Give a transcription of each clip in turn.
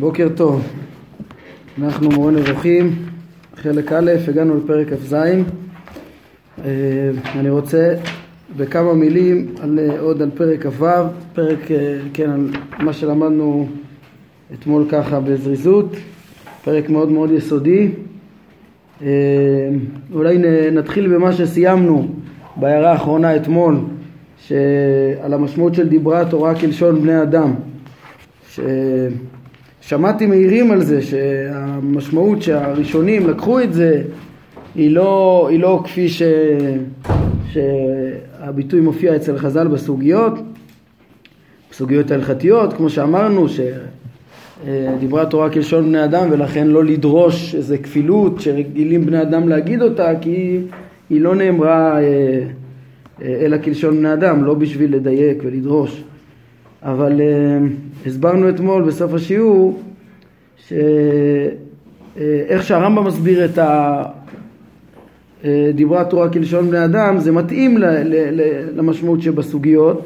בוקר טוב, אנחנו מורה נבוכים, חלק א', הגענו לפרק כ"ז. אה, אני רוצה בכמה מילים על, אה, עוד על פרק כ"ו, פרק, אה, כן, על מה שלמדנו אתמול ככה בזריזות, פרק מאוד מאוד יסודי. אולי נתחיל במה שסיימנו בהערה האחרונה אתמול, על המשמעות של דיברה תורה כלשון בני אדם. ששמעתי מעירים על זה שהמשמעות שהראשונים לקחו את זה היא לא, היא לא כפי ש, שהביטוי מופיע אצל חז"ל בסוגיות, בסוגיות ההלכתיות, כמו שאמרנו שדיברה תורה כלשון בני אדם ולכן לא לדרוש איזה כפילות שרגילים בני אדם להגיד אותה כי היא לא נאמרה אה, אלא כלשון בני אדם, לא בשביל לדייק ולדרוש. אבל uh, הסברנו אתמול בסוף השיעור שאיך uh, שהרמב"ם מסביר את ה... uh, דיברה תורה כלשון בני אדם זה מתאים למשמעות שבסוגיות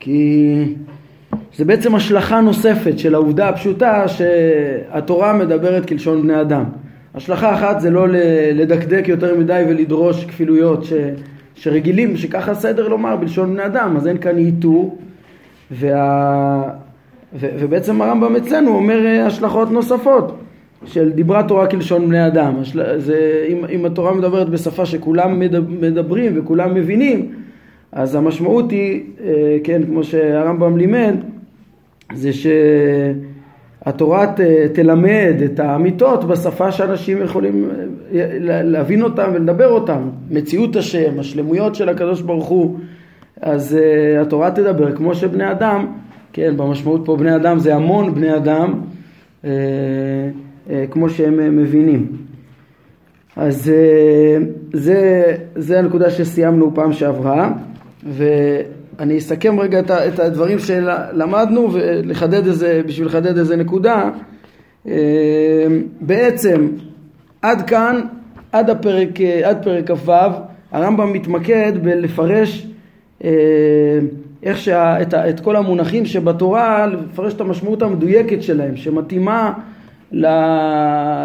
כי זה בעצם השלכה נוספת של העובדה הפשוטה שהתורה מדברת כלשון בני אדם. השלכה אחת זה לא לדקדק יותר מדי ולדרוש כפילויות ש, שרגילים שככה סדר לומר בלשון בני אדם אז אין כאן איתור וה... ו... ובעצם הרמב"ם אצלנו אומר אה, השלכות נוספות של דיברה תורה כלשון בני אדם. זה, אם, אם התורה מדברת בשפה שכולם מדברים וכולם מבינים, אז המשמעות היא, אה, כן, כמו שהרמב"ם לימד, זה שהתורה ת, תלמד את האמיתות בשפה שאנשים יכולים אה, להבין אותם ולדבר אותם. מציאות השם, השלמויות של הקדוש ברוך הוא. אז uh, התורה תדבר כמו שבני אדם, כן, במשמעות פה בני אדם זה המון בני אדם, uh, uh, כמו שהם מבינים. אז uh, זה, זה הנקודה שסיימנו פעם שעברה, ואני אסכם רגע את, את הדברים שלמדנו ולחדד איזה, בשביל לחדד איזה נקודה. Uh, בעצם עד כאן, עד הפרק, עד פרק כ"ו, הרמב"ם מתמקד בלפרש איך שאת את כל המונחים שבתורה לפרש את המשמעות המדויקת שלהם שמתאימה ל,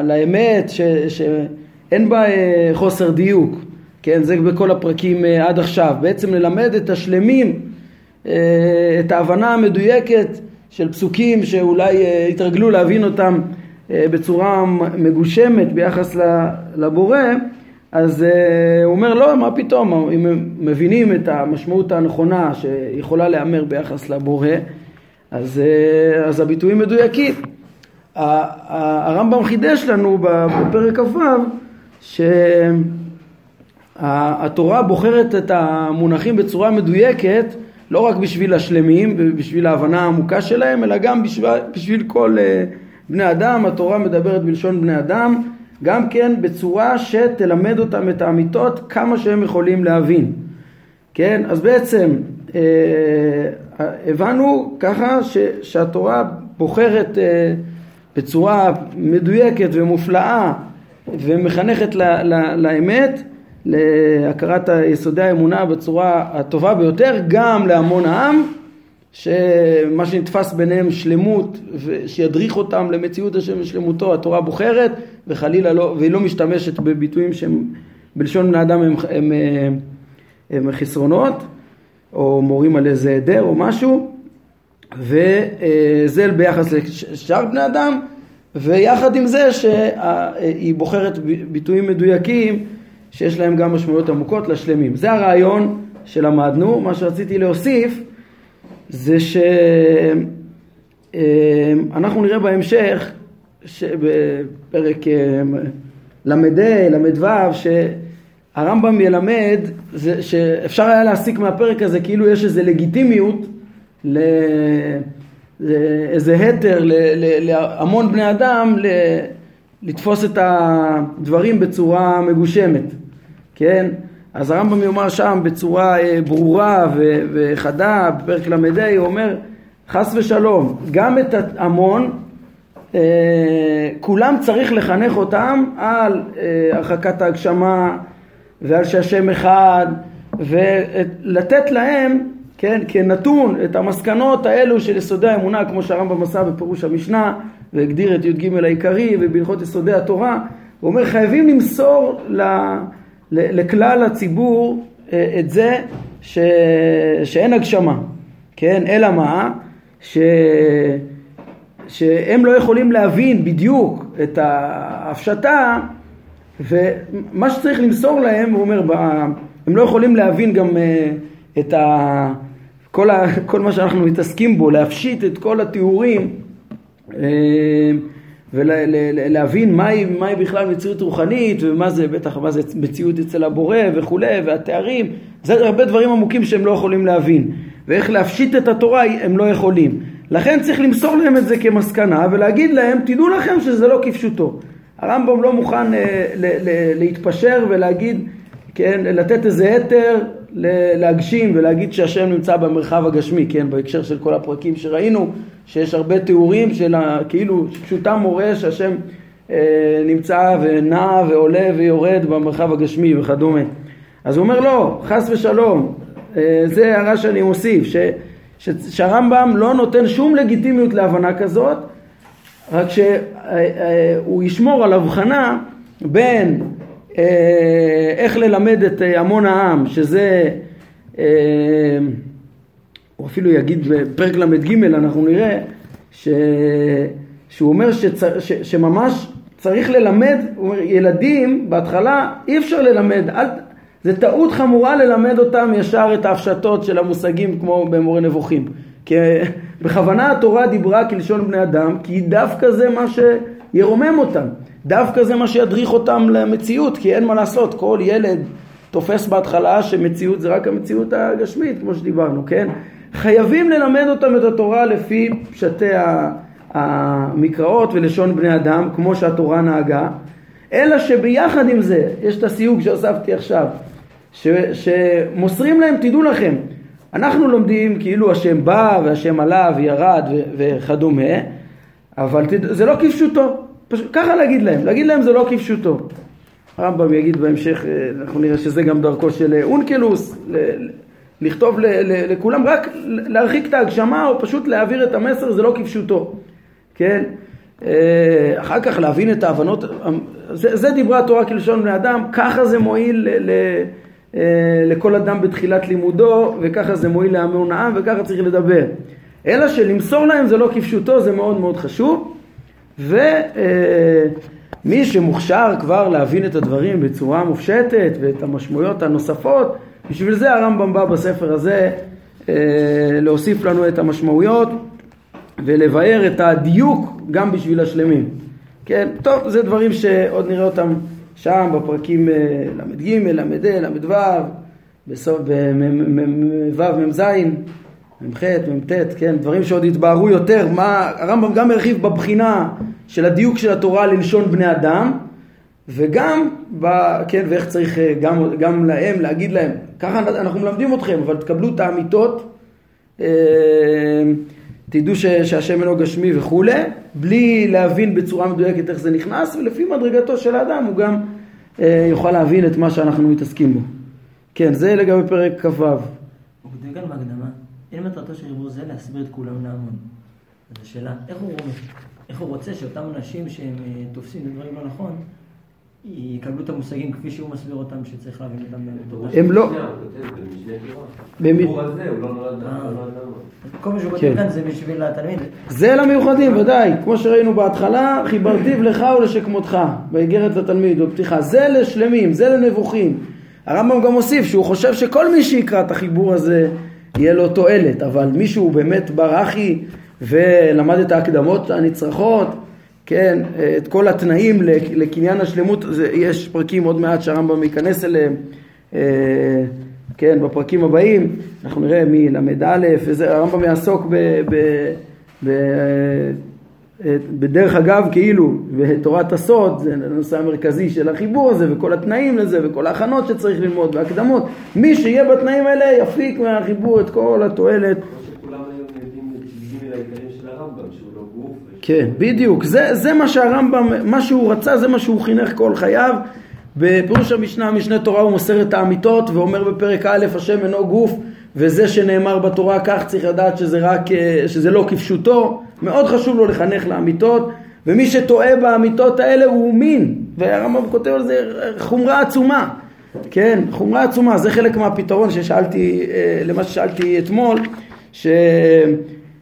לאמת ש, שאין בה אה, חוסר דיוק כן? זה בכל הפרקים אה, עד עכשיו. בעצם ללמד את השלמים את ההבנה המדויקת של פסוקים שאולי התרגלו להבין אותם בצורה מגושמת ביחס לבורא אז uh, הוא אומר לא, מה פתאום, אם הם מבינים את המשמעות הנכונה שיכולה להיאמר ביחס לבורא, אז, uh, אז הביטויים מדויקים. הרמב"ם חידש לנו בפרק כ"ו שהתורה בוחרת את המונחים בצורה מדויקת לא רק בשביל השלמים ובשביל ההבנה העמוקה שלהם אלא גם בשביל, בשביל כל uh, בני אדם, התורה מדברת בלשון בני אדם גם כן בצורה שתלמד אותם את האמיתות כמה שהם יכולים להבין. כן, אז בעצם אה, הבנו ככה ש, שהתורה בוחרת אה, בצורה מדויקת ומופלאה ומחנכת ל, ל, לאמת, להכרת יסודי האמונה בצורה הטובה ביותר, גם להמון העם שמה שנתפס ביניהם שלמות ושידריך אותם למציאות השם ושלמותו התורה בוחרת וחלילה לא, והיא לא משתמשת בביטויים שהם בלשון בני אדם הם, הם, הם, הם חסרונות או מורים על איזה היעדר או משהו וזה ביחס לשאר בני אדם ויחד עם זה שהיא בוחרת ביטויים מדויקים שיש להם גם משמעויות עמוקות לשלמים. זה הרעיון שלמדנו, מה שרציתי להוסיף זה שאנחנו נראה בהמשך בפרק אה, ל"ה, ל"ו, שהרמב"ם ילמד זה שאפשר היה להסיק מהפרק הזה כאילו יש איזו לגיטימיות לאיזה היתר להמון בני אדם לתפוס את הדברים בצורה מגושמת, כן? אז הרמב"ם יאמר שם בצורה אה, ברורה וחדה, בפרק ל"ה, הוא אומר חס ושלום, גם את ההמון, אה, כולם צריך לחנך אותם על אה, הרחקת ההגשמה ועל שהשם אחד ולתת להם, כן, כנתון את המסקנות האלו של יסודי האמונה כמו שהרמב"ם עשה בפירוש המשנה והגדיר את י"ג העיקרי ובהלכות יסודי התורה, הוא אומר חייבים למסור לכלל הציבור אה, את זה ש, שאין הגשמה, כן? אלא מה? ש, שהם לא יכולים להבין בדיוק את ההפשטה ומה שצריך למסור להם, הוא אומר, הם לא יכולים להבין גם אה, את ה... כל, ה, כל מה שאנחנו מתעסקים בו, להפשיט את כל התיאורים אה, ולהבין מהי, מהי בכלל מציאות רוחנית ומה זה בטח מה זה מציאות אצל הבורא וכולי והתארים. זה הרבה דברים עמוקים שהם לא יכולים להבין ואיך להפשיט את התורה הם לא יכולים לכן צריך למסור להם את זה כמסקנה ולהגיד להם תדעו לכם שזה לא כפשוטו הרמב"ם לא מוכן אה, להתפשר ולהגיד כן, לתת איזה היתר להגשים ולהגיד שהשם נמצא במרחב הגשמי, כן, בהקשר של כל הפרקים שראינו, שיש הרבה תיאורים של כאילו פשוטם מורה שהשם אה, נמצא ונע ועולה ויורד במרחב הגשמי וכדומה. אז הוא אומר לא, חס ושלום, אה, זה הערה שאני מוסיף, ש, שהרמב"ם לא נותן שום לגיטימיות להבנה כזאת, רק שהוא אה, ישמור על הבחנה בין אה, איך ללמד את אה, המון העם, שזה, אה, הוא אפילו יגיד בפרק ל"ג, אנחנו נראה, ש, שהוא אומר שצר, ש, שממש צריך ללמד, הוא אומר, ילדים בהתחלה אי אפשר ללמד, אל, זה טעות חמורה ללמד אותם ישר את ההפשטות של המושגים כמו במורה נבוכים. כי בכוונה התורה דיברה כלשון בני אדם, כי דווקא זה מה שירומם אותם. דווקא זה מה שידריך אותם למציאות, כי אין מה לעשות, כל ילד תופס בהתחלה שמציאות זה רק המציאות הגשמית, כמו שדיברנו, כן? חייבים ללמד אותם את התורה לפי פשטי המקראות ולשון בני אדם, כמו שהתורה נהגה, אלא שביחד עם זה, יש את הסיוג שהוספתי עכשיו, ש, שמוסרים להם, תדעו לכם, אנחנו לומדים כאילו השם בא והשם עלה וירד וכדומה, אבל זה לא כפשוטו. פשוט ככה להגיד להם, להגיד להם זה לא כפשוטו. הרמב"ם יגיד בהמשך, אה, אנחנו נראה שזה גם דרכו של אה, אונקלוס, לכתוב לכולם, רק להרחיק את ההגשמה או פשוט להעביר את המסר, זה לא כפשוטו, כן? אה, אחר כך להבין את ההבנות, זה, זה דיברה התורה כלשון בני אדם, ככה זה מועיל ל, ל, לכל אדם בתחילת לימודו, וככה זה מועיל להמון העם, וככה צריך לדבר. אלא שלמסור להם זה לא כפשוטו, זה מאוד מאוד חשוב. ומי שמוכשר כבר להבין את הדברים בצורה מופשטת ואת המשמעויות הנוספות, בשביל זה הרמב"ם בא בספר הזה אה, להוסיף לנו את המשמעויות ולבאר את הדיוק גם בשביל השלמים. כן, טוב, זה דברים שעוד נראה אותם שם בפרקים אה, ל"ג, ל"ה, ל"ו, בסוף במ"ו, מ"ז. מ"ח, מ"ט, כן, דברים שעוד יתבהרו יותר, מה, הרמב"ם גם הרחיב בבחינה של הדיוק של התורה ללשון בני אדם, וגם, ב, כן, ואיך צריך אה, גם, גם להם, להגיד להם, ככה אנחנו מלמדים אתכם, אבל תקבלו את האמיתות, אה, תדעו ש, שהשם אינו גשמי וכולי, בלי להבין בצורה מדויקת איך זה נכנס, ולפי מדרגתו של האדם הוא גם אה, יוכל להבין את מה שאנחנו מתעסקים בו. כן, זה לגבי פרק כ"ו. הוא כותב כאן בהקדמה אין מטרתו של ריבוי זה להסביר את כולם להמון. אז השאלה, איך הוא, איך הוא רוצה שאותם אנשים שהם אה, תופסים דברים לא נכון, יקבלו את המושגים כפי שהוא מסביר אותם, שצריך להבין אותם בתורה. הם לא... במיוחד הזה, הוא נולד. כל מה שהוא כותב. כאן זה בשביל התלמיד. זה למיוחדים, ודאי. כמו שראינו בהתחלה, חיברתיו לך ולשכמותך, באיגרת לתלמיד, בפתיחה. זה לשלמים, זה לנבוכים. הרמב"ם גם הוסיף שהוא חושב שכל מי שיקרא את החיבור הזה יהיה לו תועלת, אבל מישהו באמת ברחי ולמד את ההקדמות הנצרכות, כן, את כל התנאים לקניין השלמות, זה, יש פרקים עוד מעט שהרמב"ם ייכנס אליהם, אה, כן, בפרקים הבאים, אנחנו נראה מל"א, הרמב"ם יעסוק ב... ב, ב בדרך אגב כאילו בתורת הסוד זה הנושא המרכזי של החיבור הזה וכל התנאים לזה וכל ההכנות שצריך ללמוד והקדמות. מי שיהיה בתנאים האלה יפיק מהחיבור את כל התועלת כן, בדיוק, זה, זה מה שהרמב"ם, מה שהוא רצה, זה מה שהוא חינך כל חייו. בפירוש המשנה, משנה תורה הוא מוסר את האמיתות ואומר בפרק א', השם אינו גוף, וזה שנאמר בתורה כך צריך לדעת שזה רק, שזה לא כפשוטו, מאוד חשוב לו לחנך לאמיתות ומי שטועה באמיתות האלה הוא מין, והרמב"ם כותב על זה חומרה עצומה, כן, חומרה עצומה, זה חלק מהפתרון ששאלתי, אה, למה ששאלתי אתמול, שאם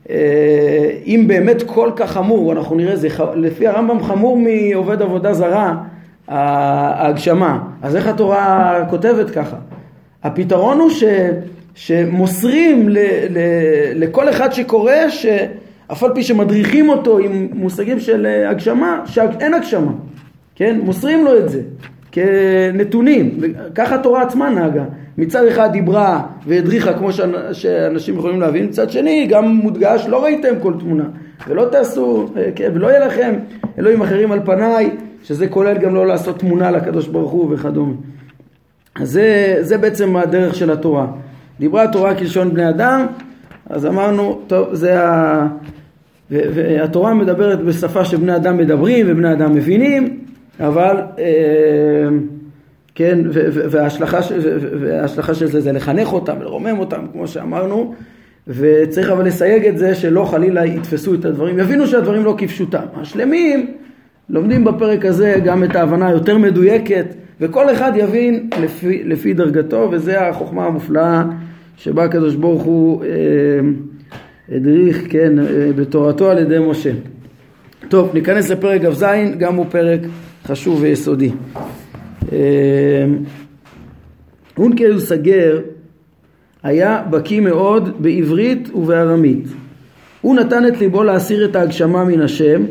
אה, באמת כל כך חמור, אנחנו נראה, זה לפי הרמב"ם חמור מעובד עבודה זרה, ההגשמה, אז איך התורה כותבת ככה? הפתרון הוא ש, שמוסרים ל, ל, לכל אחד שקורא שאף על פי שמדריכים אותו עם מושגים של הגשמה, שאין הגשמה, כן? מוסרים לו את זה כנתונים, וככה התורה עצמה נהגה. מצד אחד דיברה והדריכה כמו שאנשים יכולים להבין, מצד שני גם מודגש לא ראיתם כל תמונה ולא תעשו, כן, ולא יהיה לכם אלוהים אחרים על פניי, שזה כולל גם לא לעשות תמונה לקדוש ברוך הוא וכדומה. אז זה, זה בעצם הדרך של התורה. דיברה התורה כלשון בני אדם, אז אמרנו, טוב, זה ה... והתורה מדברת בשפה שבני אדם מדברים ובני אדם מבינים, אבל אה, כן, וההשלכה, של זה זה לחנך אותם, לרומם אותם, כמו שאמרנו, וצריך אבל לסייג את זה שלא חלילה יתפסו את הדברים, יבינו שהדברים לא כפשוטם. השלמים לומדים בפרק הזה גם את ההבנה היותר מדויקת, וכל אחד יבין לפי, לפי דרגתו, וזה החוכמה המופלאה שבה הקדוש ברוך הוא אה, הדריך, כן, אה, בתורתו על ידי משה. טוב, ניכנס לפרק כ"ז, גם הוא פרק חשוב ויסודי. אונקלוס הגר היה בקיא מאוד בעברית ובארמית. הוא נתן את ליבו להסיר את ההגשמה מן השם,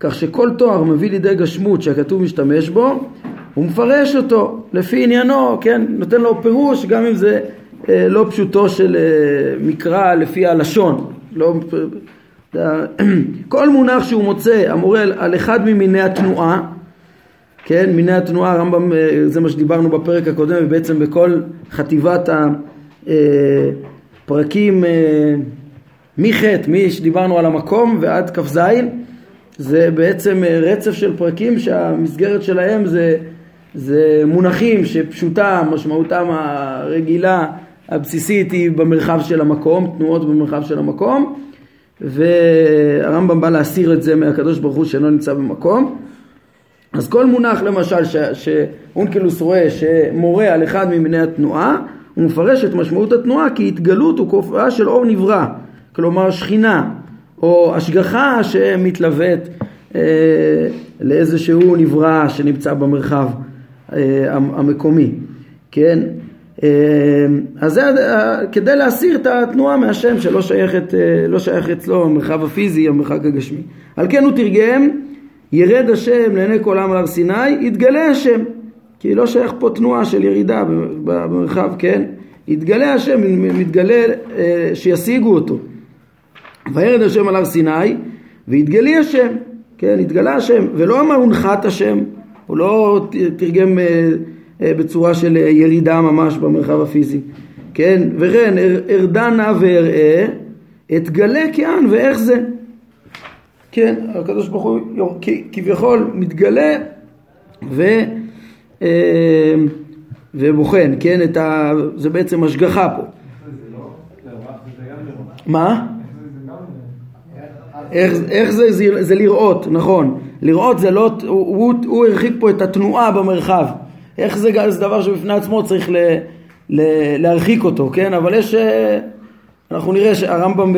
כך שכל תואר מביא לידי גשמות שהכתוב משתמש בו, הוא מפרש אותו לפי עניינו, כן, נותן לו פירוש גם אם זה אה, לא פשוטו של אה, מקרא לפי הלשון. לא, אה, כל מונח שהוא מוצא המורה על אחד ממיני התנועה כן, מיני התנועה, הרמב"ם, אה, זה מה שדיברנו בפרק הקודם, ובעצם בכל חטיבת הפרקים אה, אה, מח' מי שדיברנו על המקום ועד כ"ז, זה בעצם רצף של פרקים שהמסגרת שלהם זה, זה מונחים שפשוטה, משמעותם הרגילה, הבסיסית היא במרחב של המקום, תנועות במרחב של המקום, והרמב"ם בא להסיר את זה מהקדוש ברוך הוא שאינו נמצא במקום. אז כל מונח למשל שאונקלוס רואה שמורה על אחד ממיני התנועה הוא מפרש את משמעות התנועה כהתגלות וכופעה של אור נברא כלומר שכינה או השגחה שמתלווית אה, לאיזשהו נברא שנמצא במרחב אה, המקומי כן? אה, אז זה אה, כדי להסיר את התנועה מהשם שלא שייכת, אה, לא שייך המרחב הפיזי המרחק הגשמי. על כן הוא תרגם ירד השם לעיני כל העם על הר סיני, יתגלה השם. כי לא שייך פה תנועה של ירידה במרחב, כן? יתגלה השם, מתגלה אה, שישיגו אותו. וירד השם על הר סיני, ויתגלי השם, כן? יתגלה השם, ולא אמר הונחת השם, הוא לא תרגם אה, אה, בצורה של ירידה ממש במרחב הפיזי, כן? וכן, ארדה נא ואראה, אתגלה כען ואיך זה. כן, הקדוש ברוך הוא כביכול מתגלה ו, אה, ובוחן, כן, את ה, זה בעצם השגחה פה. מה? איך, איך זה, זה, זה לראות, נכון, לראות זה לא, הוא, הוא, הוא הרחיק פה את התנועה במרחב, איך זה, זה דבר שבפני עצמו צריך ל, ל, להרחיק אותו, כן, אבל יש אה, אנחנו נראה שהרמב"ם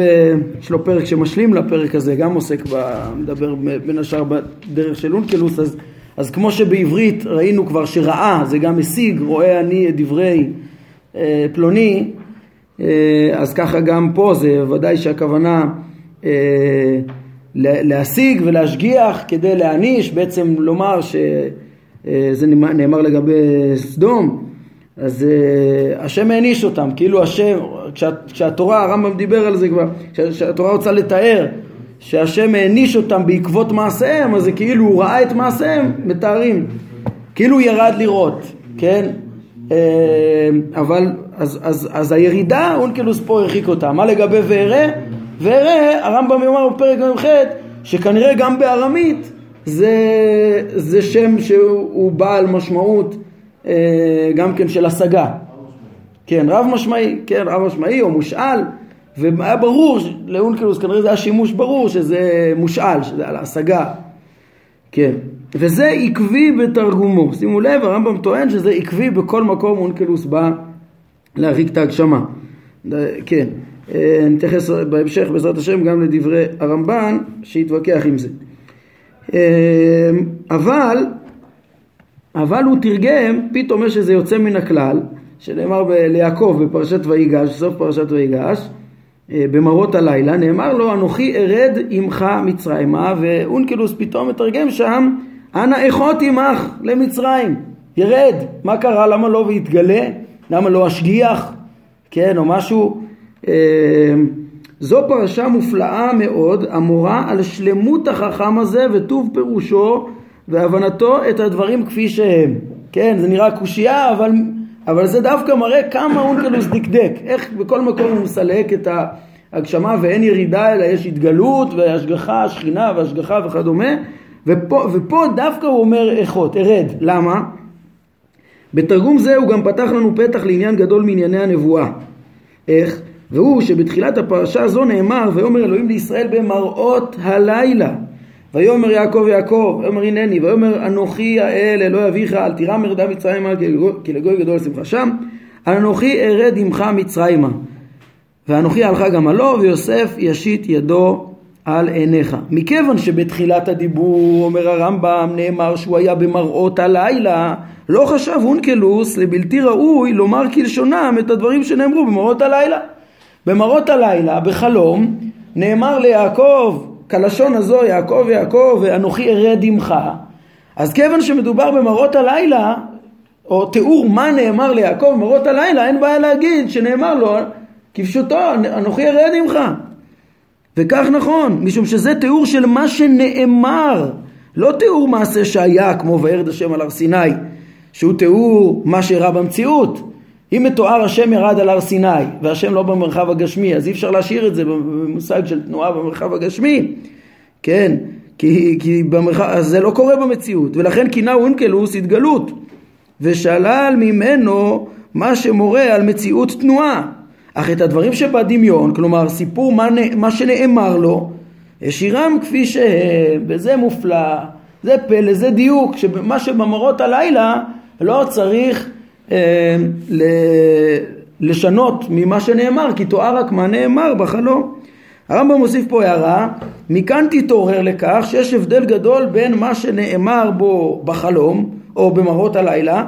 יש לו פרק שמשלים לפרק הזה, גם עוסק, ב, מדבר בין השאר בדרך של אונקלוס, אז, אז כמו שבעברית ראינו כבר שראה זה גם משיג, רואה אני את דברי אה, פלוני, אה, אז ככה גם פה זה ודאי שהכוונה אה, להשיג ולהשגיח כדי להעניש, בעצם לומר שזה אה, נאמר לגבי סדום, אז uh, השם העניש אותם, כאילו השם, כשה, כשהתורה, הרמב"ם דיבר על זה כבר, כשהתורה רוצה לתאר שהשם העניש אותם בעקבות מעשיהם, אז זה כאילו הוא ראה את מעשיהם, מתארים, כאילו הוא ירד לראות, כן? Uh, אבל, אז, אז, אז הירידה, אונקלוס פה הרחיק אותם. מה לגבי וארא? וארא, הרמב"ם יאמר בפרק מ"ח, שכנראה גם בארמית זה, זה שם שהוא בעל משמעות אה, גם כן של השגה. כן, רב משמעי, כן, רב משמעי או מושאל, והיה ברור, לאונקלוס כנראה זה היה שימוש ברור שזה מושאל, שזה על ההשגה. כן, וזה עקבי בתרגומו. שימו לב, הרמב"ם טוען שזה עקבי בכל מקום אונקלוס בא להרחיק את ההגשמה. כן, אה, נתייחס בהמשך בעזרת השם גם לדברי הרמב"ן שיתווכח עם זה. אה, אבל, אבל הוא תרגם, פתאום יש איזה יוצא מן הכלל, שנאמר ליעקב בפרשת ויגש, סוף פרשת ויגש, אה, במראות הלילה, נאמר לו אנוכי ארד עמך מצרימה ואונקלוס פתאום מתרגם שם אנא איכות עמך למצרים. ירד. מה קרה? למה לא והתגלה? למה לא אשגיח? כן או משהו. אה, זו פרשה מופלאה מאוד המורה על שלמות החכם הזה וטוב פירושו והבנתו את הדברים כפי שהם. כן זה נראה קושייה אבל אבל זה דווקא מראה כמה אונקלוס דקדק, איך בכל מקום הוא מסלק את ההגשמה ואין ירידה אלא יש התגלות והשגחה, שכינה והשגחה וכדומה ופה, ופה דווקא הוא אומר איכות, ארד, למה? בתרגום זה הוא גם פתח לנו פתח לעניין גדול מענייני הנבואה. איך? והוא שבתחילת הפרשה הזו נאמר ויאמר אלוהים לישראל במראות הלילה ויאמר יעקב יעקב, ויאמר הנני, ויאמר אנוכי האל אלוהי אביך, אל תירא מרדה מצרימה כי לגוי גדול לשמחה שם, אנוכי ארד עמך מצרימה. ואנוכי הלכה גם עלו, ויוסף ישית ידו על עיניך. מכיוון שבתחילת הדיבור, אומר הרמב"ם, נאמר שהוא היה במראות הלילה, לא חשב אונקלוס לבלתי ראוי לומר כלשונם את הדברים שנאמרו במראות הלילה. במראות הלילה, בחלום, נאמר ליעקב, כלשון הזו יעקב יעקב ואנוכי ארד עמך. אז כיוון שמדובר במראות הלילה או תיאור מה נאמר ליעקב במראות הלילה אין בעיה להגיד שנאמר לו כפשוטו אנוכי ארד עמך. וכך נכון משום שזה תיאור של מה שנאמר לא תיאור מעשה שהיה כמו וירד השם על הר סיני שהוא תיאור מה שאירע במציאות אם מתואר השם ירד על הר סיני והשם לא במרחב הגשמי אז אי אפשר להשאיר את זה במושג של תנועה במרחב הגשמי. כן כי, כי במרחב, אז זה לא קורה במציאות. ולכן כינה אונקלוס התגלות ושלל ממנו מה שמורה על מציאות תנועה. אך את הדברים שבדמיון כלומר סיפור מה, מה שנאמר לו השאירם כפי שהם וזה מופלא זה פלא זה דיוק שמה שבמראות הלילה לא צריך לשנות ממה שנאמר, כי תואר רק מה נאמר בחלום. הרמב"ם מוסיף פה הערה, מכאן תתעורר לכך שיש הבדל גדול בין מה שנאמר בו בחלום או במראות הלילה,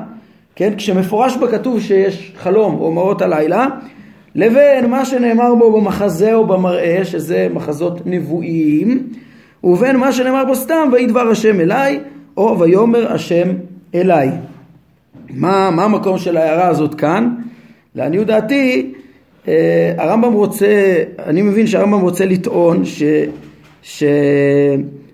כן, כשמפורש בכתוב שיש חלום או מראות הלילה, לבין מה שנאמר בו במחזה או במראה, שזה מחזות נבואיים, ובין מה שנאמר בו סתם, ויהי דבר השם אליי, או ויאמר השם אליי. מה, מה המקום של ההערה הזאת כאן? לעניות דעתי, אה, הרמב"ם רוצה, אני מבין שהרמב"ם רוצה לטעון ש... ש...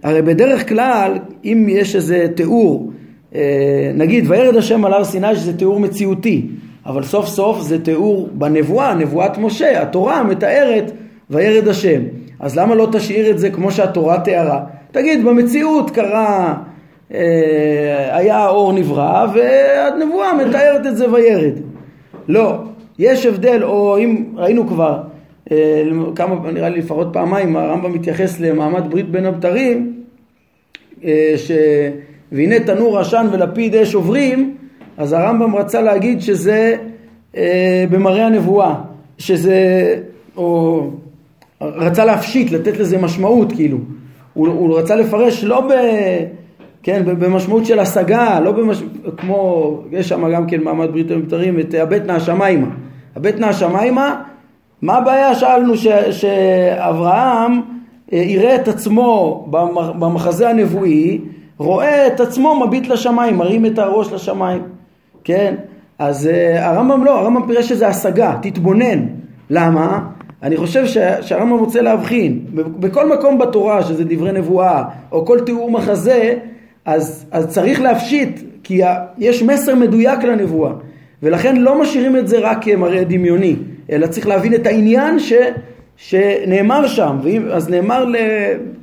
הרי בדרך כלל, אם יש איזה תיאור, אה, נגיד וירד השם על הר סיני שזה תיאור מציאותי, אבל סוף סוף זה תיאור בנבואה, נבואת משה, התורה מתארת וירד השם. אז למה לא תשאיר את זה כמו שהתורה תיארה? תגיד, במציאות קרה היה האור נברא והנבואה מתארת את זה וירד. לא, יש הבדל, או אם ראינו כבר אה, כמה, נראה לי לפחות פעמיים, הרמב"ם מתייחס למעמד ברית בין הבתרים, אה, ש... והנה תנור עשן ולפיד אש עוברים, אז הרמב"ם רצה להגיד שזה במראה הנבואה, שזה, או רצה להפשיט, לתת לזה משמעות כאילו, הוא, הוא רצה לפרש לא ב... כן, במשמעות של השגה, לא במש... כמו, יש שם גם כן מעמד ברית המבתרים, את הבט נא השמיימה. הבט נא השמיימה, מה הבעיה? שאלנו ש... שאברהם אה, יראה את עצמו במחזה הנבואי, רואה את עצמו מביט לשמיים, מרים את הראש לשמיים, כן? אז uh, הרמב"ם לא, הרמב"ם פירש שזה השגה, תתבונן. למה? אני חושב שהרמב"ם רוצה להבחין, בכל מקום בתורה, שזה דברי נבואה, או כל תיאור מחזה, אז, אז צריך להפשיט, כי יש מסר מדויק לנבואה, ולכן לא משאירים את זה רק כמראה דמיוני, אלא צריך להבין את העניין ש, שנאמר שם, ואם, אז נאמר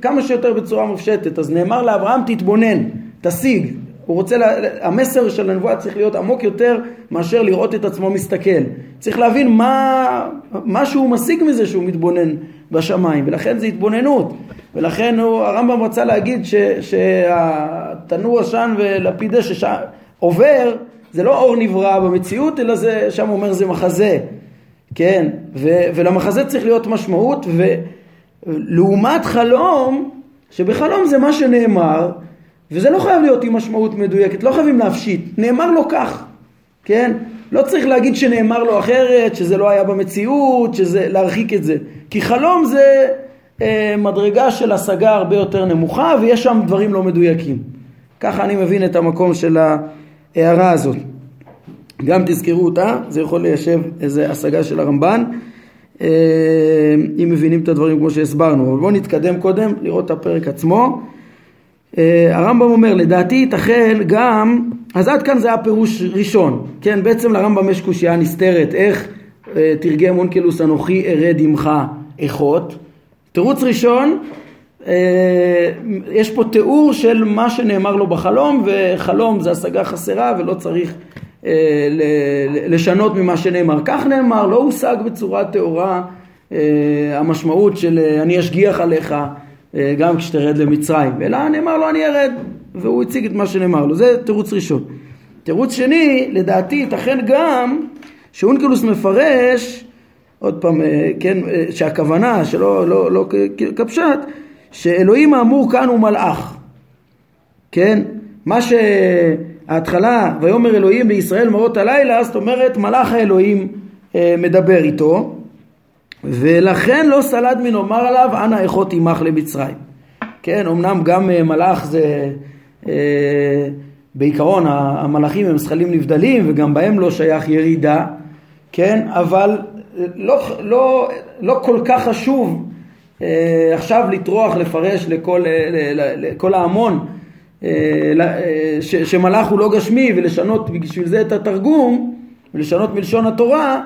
כמה שיותר בצורה מופשטת, אז נאמר לאברהם תתבונן, תשיג, הוא רוצה, לה, המסר של הנבואה צריך להיות עמוק יותר מאשר לראות את עצמו מסתכל. צריך להבין מה, מה שהוא משיג מזה שהוא מתבונן בשמיים, ולכן זה התבוננות. ולכן הוא, הרמב"ם רצה להגיד ש, שהתנור עשן ולפיד אש עובר, זה לא אור נברא במציאות, אלא זה, שם הוא אומר זה מחזה, כן, ו, ולמחזה צריך להיות משמעות, ולעומת חלום, שבחלום זה מה שנאמר, וזה לא חייב להיות עם משמעות מדויקת, לא חייבים להפשיט, נאמר לו כך, כן? לא צריך להגיד שנאמר לו אחרת, שזה לא היה במציאות, שזה להרחיק את זה. כי חלום זה מדרגה של השגה הרבה יותר נמוכה, ויש שם דברים לא מדויקים. ככה אני מבין את המקום של ההערה הזאת. גם תזכרו אותה, זה יכול ליישב איזה השגה של הרמב"ן, אה, אם מבינים את הדברים כמו שהסברנו. אבל בואו נתקדם קודם, לראות את הפרק עצמו. אה, הרמב"ם אומר, לדעתי ייתכן גם, אז עד כאן זה היה פירוש ראשון, כן, בעצם לרמב"ם יש קושייה נסתרת, איך אה, תרגם אונקלוס אנוכי ארד עמך איכות. תירוץ ראשון, אה, יש פה תיאור של מה שנאמר לו בחלום, וחלום זה השגה חסרה ולא צריך לשנות ממה שנאמר. כך נאמר, לא הושג בצורה טהורה המשמעות של אני אשגיח עליך אה, גם כשתרד למצרים, אלא נאמר לו אני ארד, והוא הציג את מה שנאמר לו, זה תירוץ ראשון. תירוץ שני, לדעתי ייתכן גם שאונקלוס מפרש, עוד פעם, אה, כן, אה, שהכוונה, שלא לא, לא כפשט, שאלוהים האמור כאן הוא מלאך, כן? מה שההתחלה, ויאמר אלוהים בישראל מרות הלילה, זאת אומרת מלאך האלוהים מדבר איתו, ולכן לא סלד מנאמר עליו אנא איכות עמך למצרים. כן, אמנם גם אה, מלאך זה, אה, בעיקרון המלאכים הם זכלים נבדלים וגם בהם לא שייך ירידה, כן, אבל אה, לא, לא, לא כל כך חשוב אה, עכשיו לטרוח לפרש לכל, אה, לכל ההמון אה, ש, שמלאך הוא לא גשמי ולשנות בשביל זה את התרגום ולשנות מלשון התורה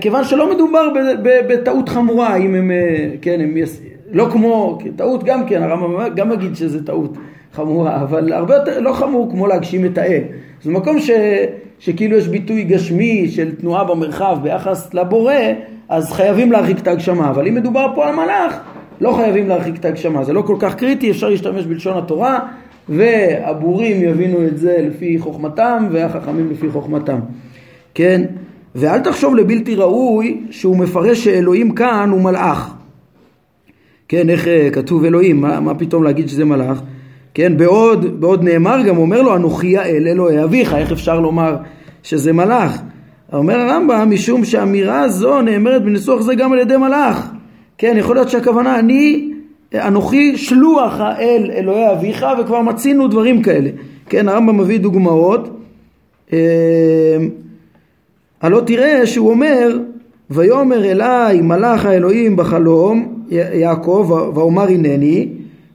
כיוון שלא מדובר בטעות חמורה, אם הם, כן, הם, לא כמו, טעות גם כן, הרמב"ם גם מגיד שזה טעות חמורה, אבל הרבה יותר, לא חמור כמו להגשים את האל. זה מקום ש, שכאילו יש ביטוי גשמי של תנועה במרחב ביחס לבורא, אז חייבים להרחיק את ההגשמה, אבל אם מדובר פה על מלאך, לא חייבים להרחיק את ההגשמה, זה לא כל כך קריטי, אפשר להשתמש בלשון התורה, והבורים יבינו את זה לפי חוכמתם, והחכמים לפי חוכמתם, כן? ואל תחשוב לבלתי ראוי שהוא מפרש שאלוהים כאן הוא מלאך. כן, איך אה, כתוב אלוהים, מה, מה פתאום להגיד שזה מלאך? כן, בעוד, בעוד נאמר גם אומר לו אנוכי האל אלוהי אביך, איך אפשר לומר שזה מלאך? אומר הרמב"ם משום שהאמירה הזו נאמרת בניסוח זה גם על ידי מלאך. כן, יכול להיות שהכוונה אני אנוכי שלוח האל אלוהי אביך וכבר מצינו דברים כאלה. כן, הרמב"ם מביא דוגמאות. אה, הלא תראה שהוא אומר ויאמר אליי מלאך האלוהים בחלום יעקב ואומר הנני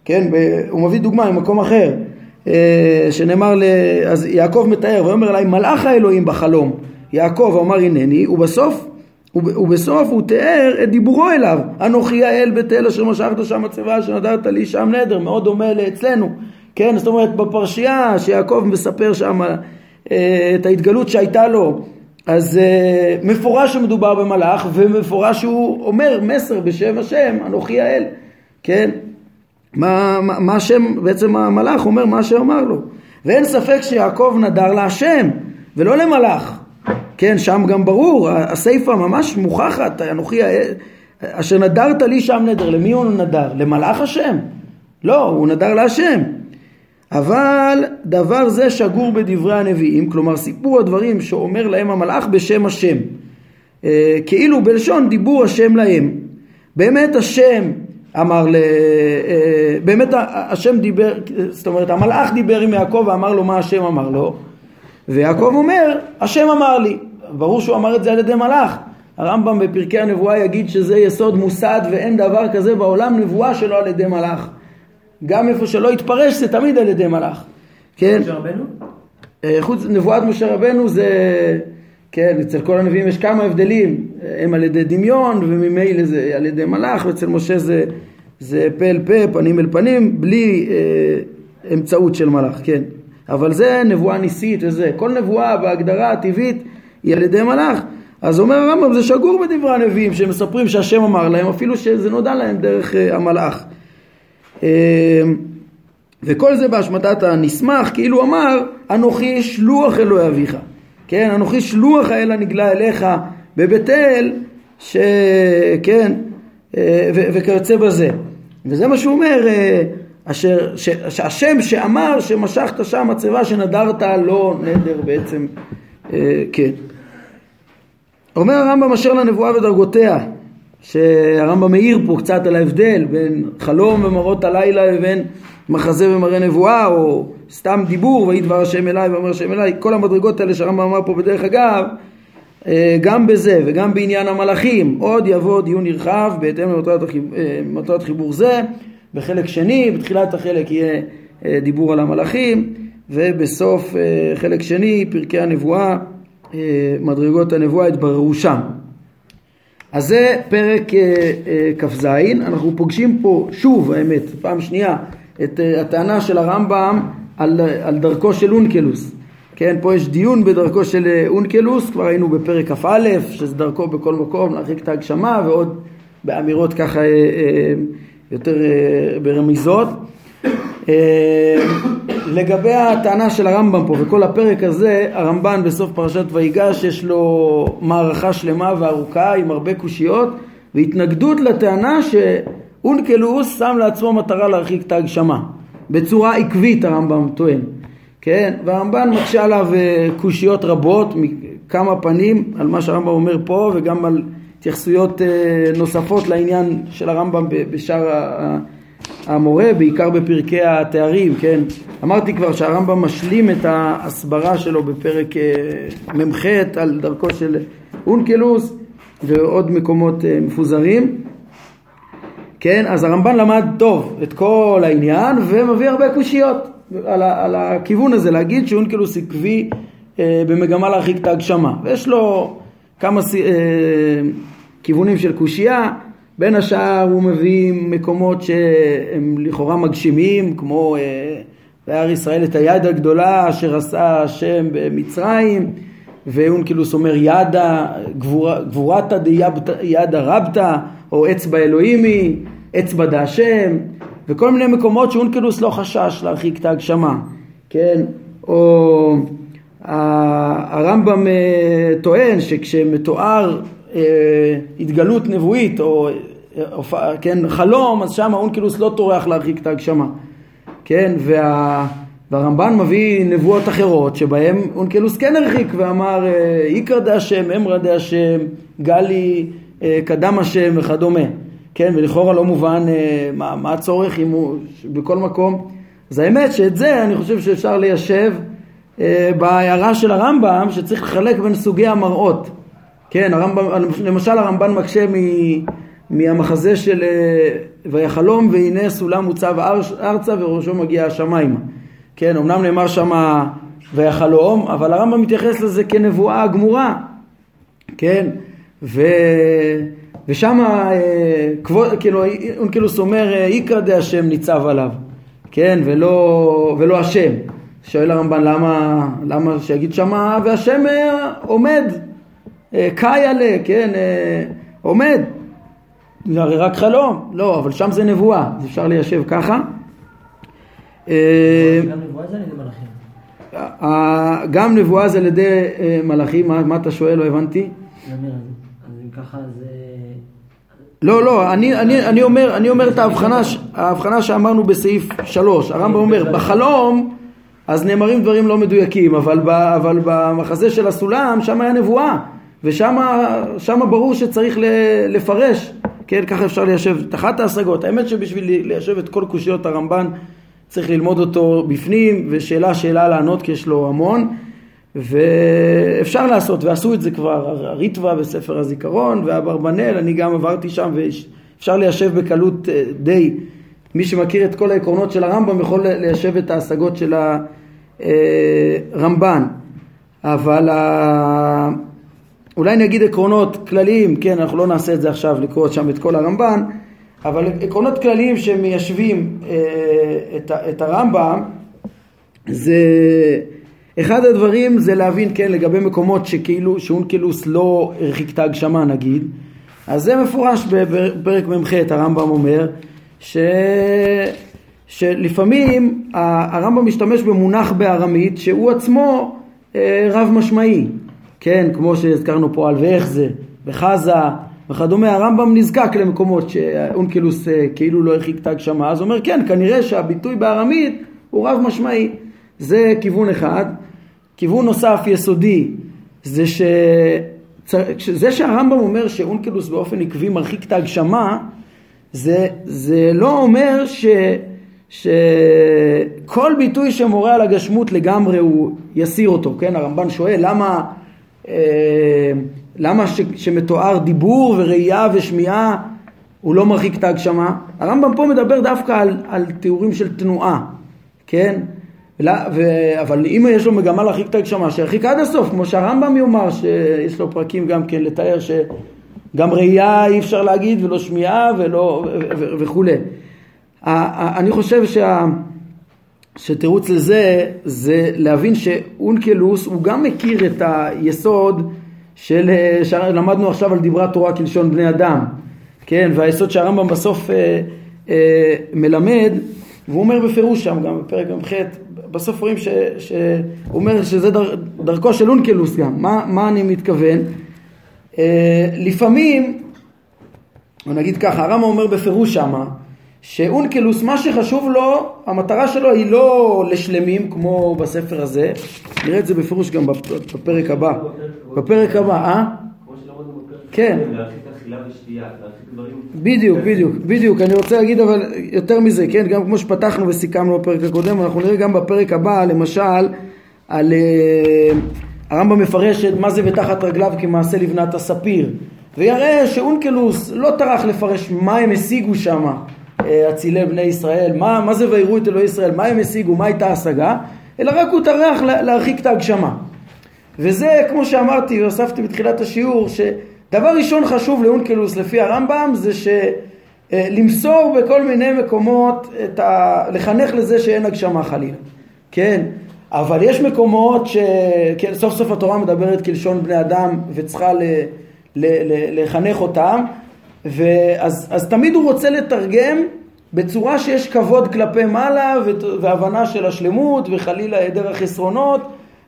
כן הוא מביא דוגמה ממקום אחר אה, שנאמר ל... אז יעקב מתאר ויאמר אליי מלאך האלוהים בחלום. יעקב ואומר הנני. ובסוף ובסוף הוא תיאר את דיבורו אליו. אנוכי האל בית אל אשר משכת שם מצבה אשר נדרת לי שם נדר. מאוד דומה לאצלנו. כן זאת אומרת בפרשייה שיעקב מספר שם אה, את ההתגלות שהייתה לו אז uh, מפורש שמדובר במלאך ומפורש שהוא אומר מסר בשם השם אנוכי האל, כן? מה, מה, מה השם, בעצם המלאך אומר מה שאומר לו. ואין ספק שיעקב נדר להשם ולא למלאך. כן, שם גם ברור, הסיפא ממש מוכחת, אנוכי האל, אשר נדרת לי שם נדר, למי הוא נדר? למלאך השם? לא, הוא נדר להשם. אבל דבר זה שגור בדברי הנביאים, כלומר סיפור הדברים שאומר להם המלאך בשם השם, אה, כאילו בלשון דיבור השם להם. באמת השם אמר, ל... אה, באמת השם דיבר, זאת אומרת המלאך דיבר עם יעקב ואמר לו מה השם אמר לו, ויעקב אומר השם אמר לי, ברור שהוא אמר את זה על ידי מלאך. הרמב"ם בפרקי הנבואה יגיד שזה יסוד מוסד ואין דבר כזה בעולם נבואה שלא על ידי מלאך. גם איפה שלא יתפרש זה תמיד על ידי מלאך. כן? משה רבנו? אה, חוץ נבואת משה רבנו זה, כן, אצל כל הנביאים יש כמה הבדלים, הם על ידי דמיון וממילא זה על ידי מלאך, ואצל משה זה, זה פה אל פה, פנים אל פנים, בלי אה, אמצעות של מלאך, כן. אבל זה נבואה ניסית וזה, כל נבואה בהגדרה הטבעית היא על ידי מלאך. אז אומר הרמב"ם זה שגור בדברי הנביאים שמספרים שהשם אמר להם אפילו שזה נודע להם דרך אה, המלאך. וכל זה בהשמטת הנסמך, כאילו אמר, אנוכי שלוח אלוהי אביך. כן, אנוכי שלוח האל הנגלה אליך בבית אל, שכן, וכיוצא בזה. וזה מה שהוא אומר, אשר, ש, שהשם שאמר שמשכת שם מצבה שנדרת לא נדר בעצם, כן. אומר הרמב"ם אשר לנבואה ודרגותיה, שהרמב"ם מאיר פה קצת על ההבדל בין חלום ומראות הלילה לבין מחזה ומראה נבואה או סתם דיבור ויהי דבר השם אליי ואומר השם אליי כל המדרגות האלה שהרמב"ם אמר פה בדרך אגב אה, גם בזה וגם בעניין המלאכים עוד יבוא דיון נרחב בהתאם למטרת חיבור זה בחלק שני בתחילת החלק יהיה אה, דיבור על המלאכים ובסוף אה, חלק שני פרקי הנבואה מדרגות הנבואה יתבררו שם. אז זה פרק כ"ז, אנחנו פוגשים פה שוב האמת פעם שנייה את אה, הטענה של הרמב"ם על, על דרכו של אונקלוס. כן, פה יש דיון בדרכו של אה, אונקלוס, כבר היינו בפרק כ"א, שזה דרכו בכל מקום להרחיק את ההגשמה, ועוד באמירות ככה אה, יותר ברמיזות. לגבי הטענה של הרמב"ם פה וכל הפרק הזה, הרמב"ן בסוף פרשת ויגש יש לו מערכה שלמה וארוכה עם הרבה קושיות והתנגדות לטענה ש... אונקלוס שם לעצמו מטרה להרחיק את ההגשמה. בצורה עקבית הרמב"ם טוען. כן? והרמב"ן מקשה עליו אה, קושיות רבות מכמה פנים על מה שהרמב"ם אומר פה וגם על התייחסויות אה, נוספות לעניין של הרמב"ם בשאר המורה, בעיקר בפרקי התארים, כן? אמרתי כבר שהרמב"ם משלים את ההסברה שלו בפרק אה, מ"ח על דרכו של אונקלוס ועוד מקומות מפוזרים. כן, אז הרמב"ן למד טוב את כל העניין ומביא הרבה קושיות על, על הכיוון הזה, להגיד שאונקלוס עקבי אה, במגמה להרחיק את ההגשמה. ויש לו כמה אה, כיוונים של קושייה, בין השאר הוא מביא מקומות שהם לכאורה מגשימים, כמו אה, וירא ישראל את היד הגדולה אשר עשה השם במצרים, ואונקלוס אומר ידה גבורתא דידה רבתא או אצבע אלוהימי, אצבע דהשם, וכל מיני מקומות שאונקלוס לא חשש להרחיק את ההגשמה, כן? או הרמב"ם אה, טוען שכשמתואר אה, התגלות נבואית או כן, חלום, אז שם אונקלוס לא טורח להרחיק את ההגשמה, כן? וה... והרמב"ן מביא נבואות אחרות שבהן אונקלוס כן הרחיק ואמר איקרא דהשם, אמרא דהשם, גלי אה, קדם השם וכדומה, כן, ולכאורה לא מובן אה, מה, מה הצורך אם הוא בכל מקום. אז האמת שאת זה אני חושב שאפשר ליישב אה, בהערה של הרמב"ם שצריך לחלק בין סוגי המראות. כן, הרמב"ם, למשל הרמב"ן מקשה מ, מהמחזה של ויחלום והנה סולם מוצב ארצה וראשו מגיע השמיימה. כן, אמנם נאמר שמה ויחלום, אבל הרמב"ם מתייחס לזה כנבואה גמורה. כן, ו... ושם אה, כאילו אונקלוס אומר אה, איקרא דה השם ניצב עליו, כן, ולא, ולא השם. שואל הרמב"ן למה, למה שיגיד שמה והשם אה, עומד, קאי עלה, כן, עומד. זה הרי רק חלום, לא, אבל שם זה נבואה, אז אפשר ליישב ככה. גם נבואה זה על ידי מלאכים, מה אתה שואל? לא הבנתי. ככה זה... לא, לא, אני, אני, אני, אומר, אני אומר את ההבחנה, ההבחנה שאמרנו בסעיף שלוש. הרמב"ם אומר, בחלום אז נאמרים דברים לא מדויקים, אבל, ב, אבל במחזה של הסולם שם היה נבואה, ושם ברור שצריך לפרש, כן, ככה אפשר ליישב את אחת ההשגות. האמת שבשביל ליישב את כל קושיות הרמב"ן צריך ללמוד אותו בפנים, ושאלה שאלה לענות כי יש לו המון. ואפשר לעשות, ועשו את זה כבר, הריטווה בספר הזיכרון והאברבנאל, אני גם עברתי שם ואפשר ליישב בקלות אה, די, מי שמכיר את כל העקרונות של הרמב"ם יכול ליישב את ההשגות של הרמב"ן, אבל אולי נגיד עקרונות כלליים, כן, אנחנו לא נעשה את זה עכשיו לקרוא שם את כל הרמב"ן, אבל עקרונות כלליים שמיישבים אה, את הרמב"ם זה אחד הדברים זה להבין, כן, לגבי מקומות שכאילו, שאונקלוס לא הרחיק את ההגשמה נגיד, אז זה מפורש בפרק מ"ח, הרמב"ם אומר, ש... שלפעמים הרמב"ם משתמש במונח בארמית שהוא עצמו אה, רב משמעי, כן, כמו שהזכרנו פה על ואיך זה, וחזה וכדומה, הרמב"ם נזקק למקומות שאונקלוס אה, כאילו לא הרחיק את ההגשמה, אז הוא אומר כן, כנראה שהביטוי בארמית הוא רב משמעי, זה כיוון אחד. כיוון נוסף יסודי זה ש... זה שהרמב"ם אומר שאונקלוס באופן עקבי מרחיק את ההגשמה זה, זה לא אומר ש, שכל ביטוי שמורה על הגשמות לגמרי הוא יסיר אותו, כן? הרמב"ן שואל למה, אה, למה ש, שמתואר דיבור וראייה ושמיעה הוא לא מרחיק את ההגשמה? הרמב"ם פה מדבר דווקא על, על תיאורים של תנועה, כן? אבל אם יש לו מגמה להרחיק את ההגשמה, שירחיק עד הסוף, כמו שהרמב"ם יאמר, שיש לו פרקים גם כן לתאר שגם ראייה אי אפשר להגיד ולא שמיעה ולא וכולי. אני חושב שה... שתירוץ לזה זה להבין שאונקלוס הוא גם מכיר את היסוד של, שלמדנו עכשיו על דברי התורה כלשון בני אדם, כן, והיסוד שהרמב"ם בסוף אה, אה, מלמד, והוא אומר בפירוש שם גם בפרק מ"ח בסוף רואים שהוא אומר שזה דר, דרכו של אונקלוס גם. מה, מה אני מתכוון? אה, לפעמים, או נגיד ככה, הרמב"ם אומר בפירוש שמה, שאונקלוס מה שחשוב לו, המטרה שלו היא לא לשלמים כמו בספר הזה, נראה את זה בפירוש גם בפרק הבא. בפרק הבא, אה? כן. בדיוק, בדיוק, בדיוק. אני רוצה להגיד אבל יותר מזה, כן? גם כמו שפתחנו וסיכמנו בפרק הקודם, אנחנו נראה גם בפרק הבא, למשל, על... אה, הרמב"ם מפרש מה זה ותחת רגליו כמעשה לבנת הספיר, ויראה שאונקלוס לא טרח לפרש מה הם השיגו שם, אה, אצילי בני ישראל, מה, מה זה ויראו את אלוהי ישראל, מה הם השיגו, מה הייתה השגה, אלא רק הוא טרח להרחיק את ההגשמה. וזה, כמו שאמרתי והוספתי בתחילת השיעור, ש... דבר ראשון חשוב לאונקלוס לפי הרמב"ם זה שלמסור בכל מיני מקומות, את ה... לחנך לזה שאין הגשמה חלילה, כן? אבל יש מקומות שסוף סוף התורה מדברת כלשון בני אדם וצריכה ל... ל... ל... לחנך אותם ואז אז תמיד הוא רוצה לתרגם בצורה שיש כבוד כלפי מעלה והבנה של השלמות וחלילה היעדר החסרונות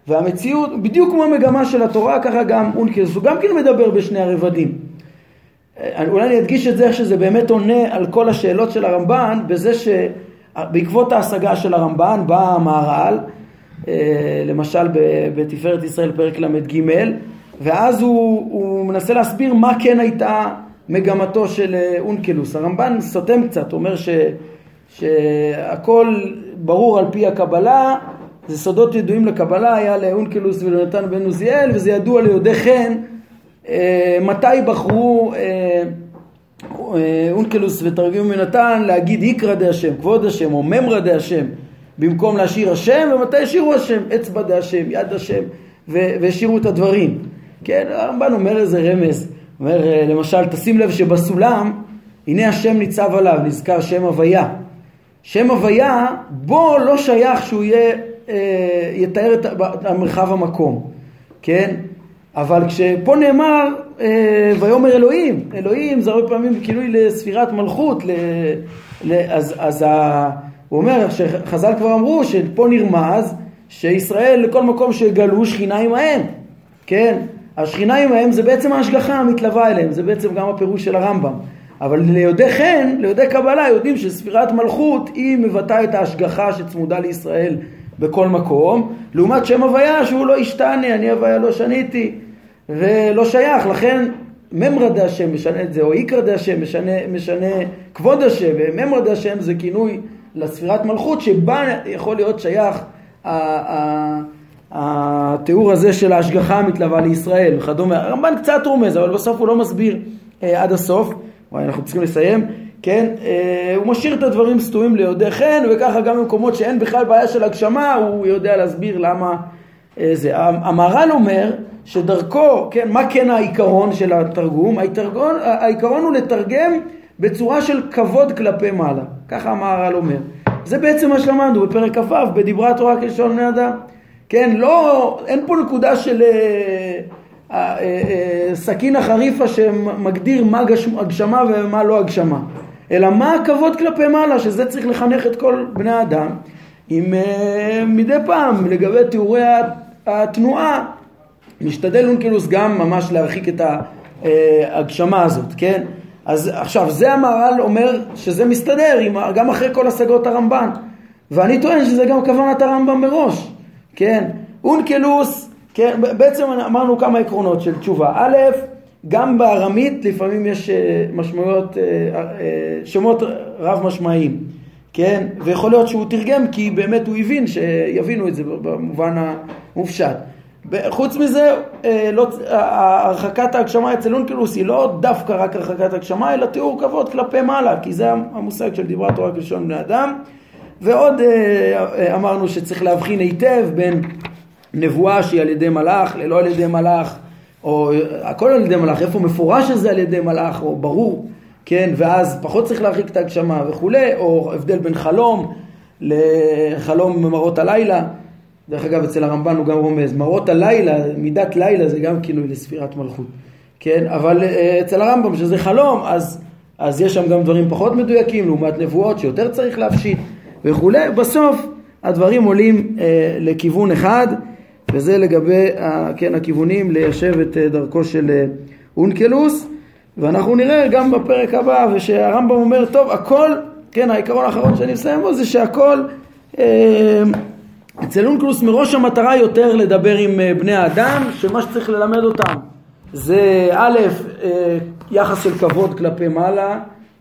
והמציאות, בדיוק כמו המגמה של התורה, ככה גם אונקלוס, הוא גם כן מדבר בשני הרבדים. אה, אולי אני אדגיש את זה איך שזה באמת עונה על כל השאלות של הרמב"ן, בזה שבעקבות ההשגה של הרמב"ן בא המהר"ל, אה, למשל בתפארת ישראל פרק ל"ג, ואז הוא, הוא מנסה להסביר מה כן הייתה מגמתו של אה, אונקלוס. הרמב"ן סותם קצת, אומר ש, שהכל ברור על פי הקבלה, זה סודות ידועים לקבלה, היה לאונקלוס ולנתן בן עוזיאל, וזה ידוע ליהודי חן אה, מתי בחרו אה, אה, אונקלוס ותרגימו מנתן להגיד איקרא דה השם, כבוד השם, או ממרא דה השם, במקום להשאיר השם, ומתי השאירו השם, אצבע דה השם, יד השם, והשאירו את הדברים. כן, הרמב"ן אומר איזה רמז, אומר למשל, תשים לב שבסולם, הנה השם ניצב עליו, נזכר שם הוויה. שם הוויה, בו לא שייך שהוא יהיה אה, יתאר את המרחב המקום, כן? אבל כשפה נאמר אה, ויאמר אלוהים, אלוהים זה הרבה פעמים כינוי לספירת מלכות, ל, ל, אז, אז ה, הוא אומר שחז"ל כבר אמרו שפה נרמז שישראל לכל מקום שגלו שכינה עמהם, כן? השכינה עמהם זה בעצם ההשגחה המתלווה אליהם, זה בעצם גם הפירוש של הרמב"ם. אבל ליודעי חן, ליודעי קבלה, יודעים שספירת מלכות היא מבטאה את ההשגחה שצמודה לישראל בכל מקום, לעומת שם הוויה שהוא לא השתנה, אני הוויה לא שניתי ולא שייך, לכן ממרא דה השם משנה את זה, או איקרא דה השם משנה, משנה כבוד השם, וממרא דה השם זה כינוי לספירת מלכות שבה יכול להיות שייך התיאור הזה של ההשגחה המתלווה לישראל וכדומה. הרמב"ן קצת רומז, אבל בסוף הוא לא מסביר אה, עד הסוף. וואי, אנחנו צריכים לסיים. כן, אה, הוא משאיר את הדברים סתומים ליודעי חן, וככה גם במקומות שאין בכלל בעיה של הגשמה, הוא יודע להסביר למה אה, זה. המהר"ל אומר שדרכו, כן, מה כן העיקרון של התרגום? העיקרון, העיקרון הוא לתרגם בצורה של כבוד כלפי מעלה, ככה המהר"ל אומר. זה בעצם מה שלמדנו בפרק כ"ו, בדברי התורה כלשון בני אדם. כן, לא, אין פה נקודה של אה, סכין החריפה שמגדיר מה הגשמה ומה לא הגשמה. אלא מה הכבוד כלפי מעלה, שזה צריך לחנך את כל בני האדם, אם uh, מדי פעם לגבי תיאורי התנועה, משתדל אונקלוס גם ממש להרחיק את ההגשמה הזאת, כן? אז עכשיו, זה המהר"ל אומר שזה מסתדר עם, גם אחרי כל השגות הרמב"ן, ואני טוען שזה גם כוונת הרמב"ם מראש, כן? אונקלוס, כן, בעצם אמרנו כמה עקרונות של תשובה. א', גם בארמית לפעמים יש אה, משמעויות, אה, אה, שמות רב משמעיים, כן? ויכול להיות שהוא תרגם כי באמת הוא הבין שיבינו את זה במובן המופשט. חוץ מזה, לא, הרחקת ההגשמה אצל אונקלוס היא לא דווקא רק הרחקת הגשמה, אלא תיאור כבוד כלפי מעלה, כי זה המושג של דיברה תורה כלשון בני אדם. ועוד אמרנו שצריך להבחין היטב בין נבואה שהיא על ידי מלאך ללא על ידי מלאך, או הכל על ידי מלאך, איפה מפורש שזה על ידי מלאך, או ברור, כן, ואז פחות צריך להרחיק את ההגשמה וכולי, או הבדל בין חלום לחלום מראות הלילה. דרך אגב, אצל הרמב"ן הוא גם רומז, מראות הלילה, מידת לילה זה גם כינוי לספירת מלכות, כן, אבל אה, אצל הרמב"ם שזה חלום, אז, אז יש שם גם דברים פחות מדויקים, לעומת נבואות שיותר צריך להפשיט וכולי. בסוף הדברים עולים אה, לכיוון אחד. וזה לגבי כן, הכיוונים ליישב את אה, דרכו של אה, אונקלוס. ואנחנו נראה גם בפרק הבא ושהרמב"ם אומר טוב הכל כן העיקרון האחרון שאני מסיים בו זה שהכל אה, אצל אונקלוס מראש המטרה יותר לדבר עם בני האדם שמה שצריך ללמד אותם זה א' יחס של כבוד כלפי מעלה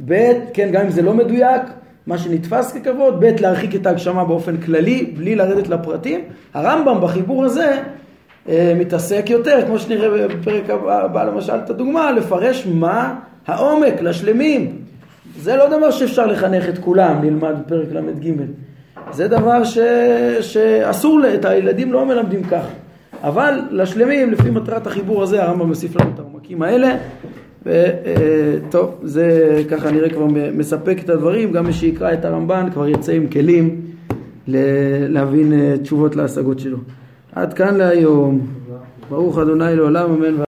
ב' כן גם אם זה לא מדויק מה שנתפס ככבוד, ב' להרחיק את ההגשמה באופן כללי, בלי לרדת לפרטים. הרמב"ם בחיבור הזה אה, מתעסק יותר, כמו שנראה בפרק הבא למשל את הדוגמה, לפרש מה העומק לשלמים. זה לא דבר שאפשר לחנך את כולם, נלמד בפרק ל"ג. זה דבר ש... שאסור, את הילדים לא מלמדים כך. אבל לשלמים, לפי מטרת החיבור הזה, הרמב"ם מוסיף לנו את העומקים האלה. וטוב, זה ככה נראה כבר מספק את הדברים, גם מי שיקרא את הרמב"ן כבר יצא עם כלים להבין אה, תשובות להשגות שלו. עד כאן להיום. ברוך אדוני לעולם אמן.